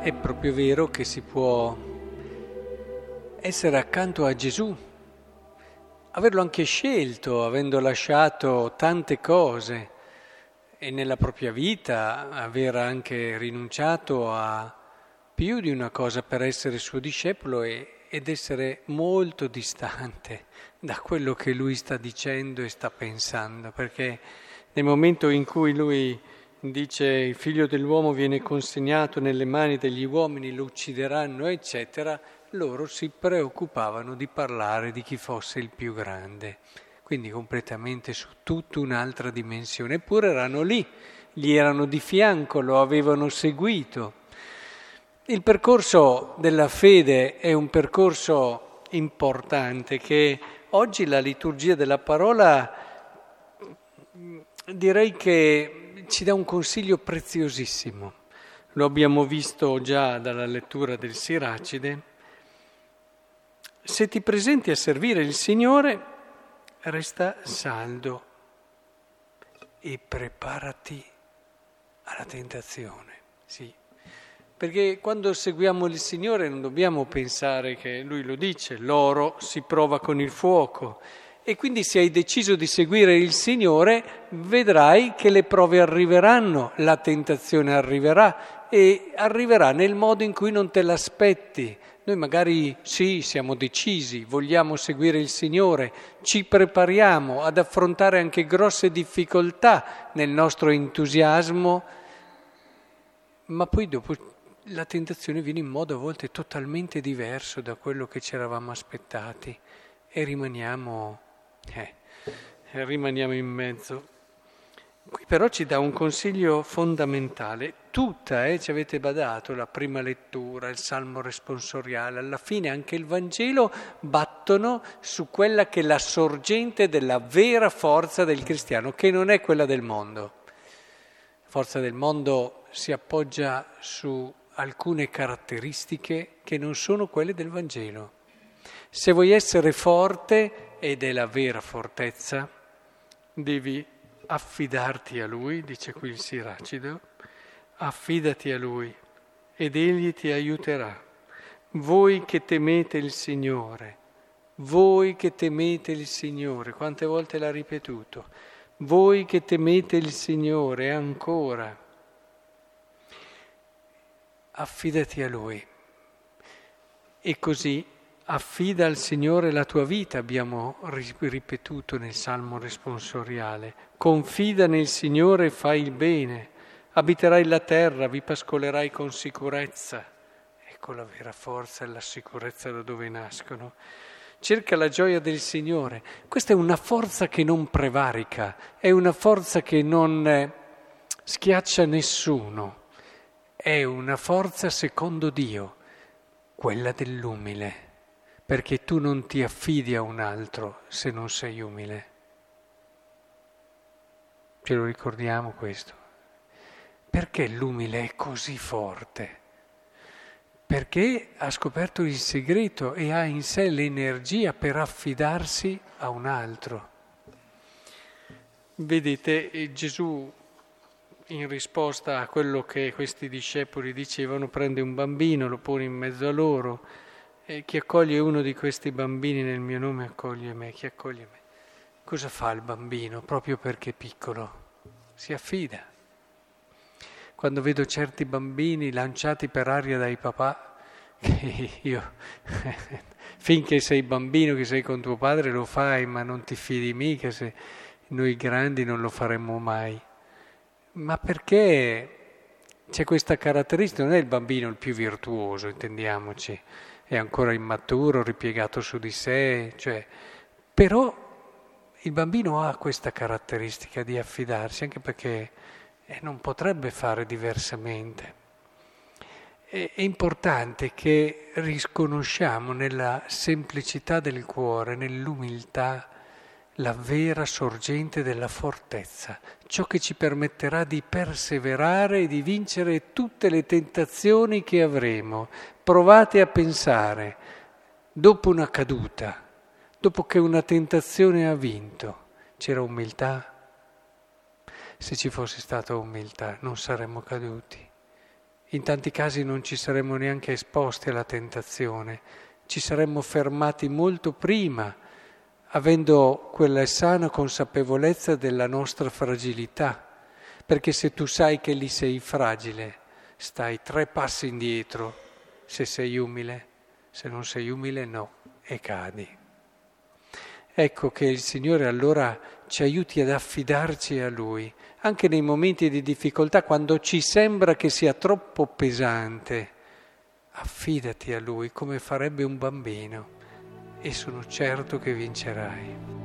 è proprio vero che si può essere accanto a Gesù, averlo anche scelto, avendo lasciato tante cose e nella propria vita aver anche rinunciato a più di una cosa per essere suo discepolo e, ed essere molto distante da quello che lui sta dicendo e sta pensando, perché nel momento in cui lui dice il figlio dell'uomo viene consegnato nelle mani degli uomini, lo uccideranno, eccetera, loro si preoccupavano di parlare di chi fosse il più grande, quindi completamente su tutta un'altra dimensione, eppure erano lì, gli erano di fianco, lo avevano seguito. Il percorso della fede è un percorso importante che oggi la liturgia della parola direi che ci dà un consiglio preziosissimo. Lo abbiamo visto già dalla lettura del Siracide. Se ti presenti a servire il Signore, resta saldo e preparati alla tentazione. Sì. Perché quando seguiamo il Signore non dobbiamo pensare che Lui lo dice, l'oro si prova con il fuoco e quindi se hai deciso di seguire il Signore, vedrai che le prove arriveranno, la tentazione arriverà e arriverà nel modo in cui non te l'aspetti. Noi magari sì, siamo decisi, vogliamo seguire il Signore, ci prepariamo ad affrontare anche grosse difficoltà nel nostro entusiasmo, ma poi dopo la tentazione viene in modo a volte totalmente diverso da quello che ci eravamo aspettati e rimaniamo eh, rimaniamo in mezzo. Qui però ci dà un consiglio fondamentale. Tutta, eh, ci avete badato, la prima lettura, il salmo responsoriale, alla fine anche il Vangelo battono su quella che è la sorgente della vera forza del cristiano, che non è quella del mondo. La forza del mondo si appoggia su alcune caratteristiche che non sono quelle del Vangelo. Se vuoi essere forte, ed è la vera fortezza, devi affidarti a Lui, dice qui il Siracido, affidati a Lui ed Egli ti aiuterà. Voi che temete il Signore, voi che temete il Signore, quante volte l'ha ripetuto, voi che temete il Signore ancora, affidati a Lui. E così Affida al Signore la tua vita, abbiamo ripetuto nel Salmo responsoriale. Confida nel Signore e fai il bene. Abiterai la terra, vi pascolerai con sicurezza. Ecco la vera forza e la sicurezza da dove nascono. Cerca la gioia del Signore. Questa è una forza che non prevarica, è una forza che non eh, schiaccia nessuno. È una forza secondo Dio, quella dell'umile perché tu non ti affidi a un altro se non sei umile. Ce lo ricordiamo questo. Perché l'umile è così forte? Perché ha scoperto il segreto e ha in sé l'energia per affidarsi a un altro. Vedete, eh, Gesù in risposta a quello che questi discepoli dicevano prende un bambino, lo pone in mezzo a loro e chi accoglie uno di questi bambini nel mio nome accoglie me, chi accoglie me. Cosa fa il bambino proprio perché è piccolo? Si affida. Quando vedo certi bambini lanciati per aria dai papà, io, finché sei bambino, che sei con tuo padre, lo fai, ma non ti fidi mica se noi grandi non lo faremmo mai. Ma perché c'è questa caratteristica? Non è il bambino il più virtuoso, intendiamoci è ancora immaturo, ripiegato su di sé, cioè, però il bambino ha questa caratteristica di affidarsi, anche perché eh, non potrebbe fare diversamente. È, importante che risconosciamo nella semplicità del cuore, nell'umiltà, la vera sorgente della fortezza, ciò che ci permetterà di perseverare e di vincere tutte le tentazioni che avremo. Provate a pensare, dopo una caduta, dopo che una tentazione ha vinto, c'era umiltà? Se ci fosse stata umiltà non saremmo caduti in tanti casi non ci saremmo neanche esposti alla tentazione, ci saremmo fermati molto prima, avendo quella sana consapevolezza della nostra fragilità, perché se tu sai che lì sei fragile, stai tre passi indietro se sei umile, se non sei umile no, e cadi. Ecco che il Signore allora ci aiuti ad affidarci a Lui, anche nei momenti di difficoltà, quando ci sembra che sia troppo pesante. Affidati a Lui come farebbe un bambino e sono certo che vincerai.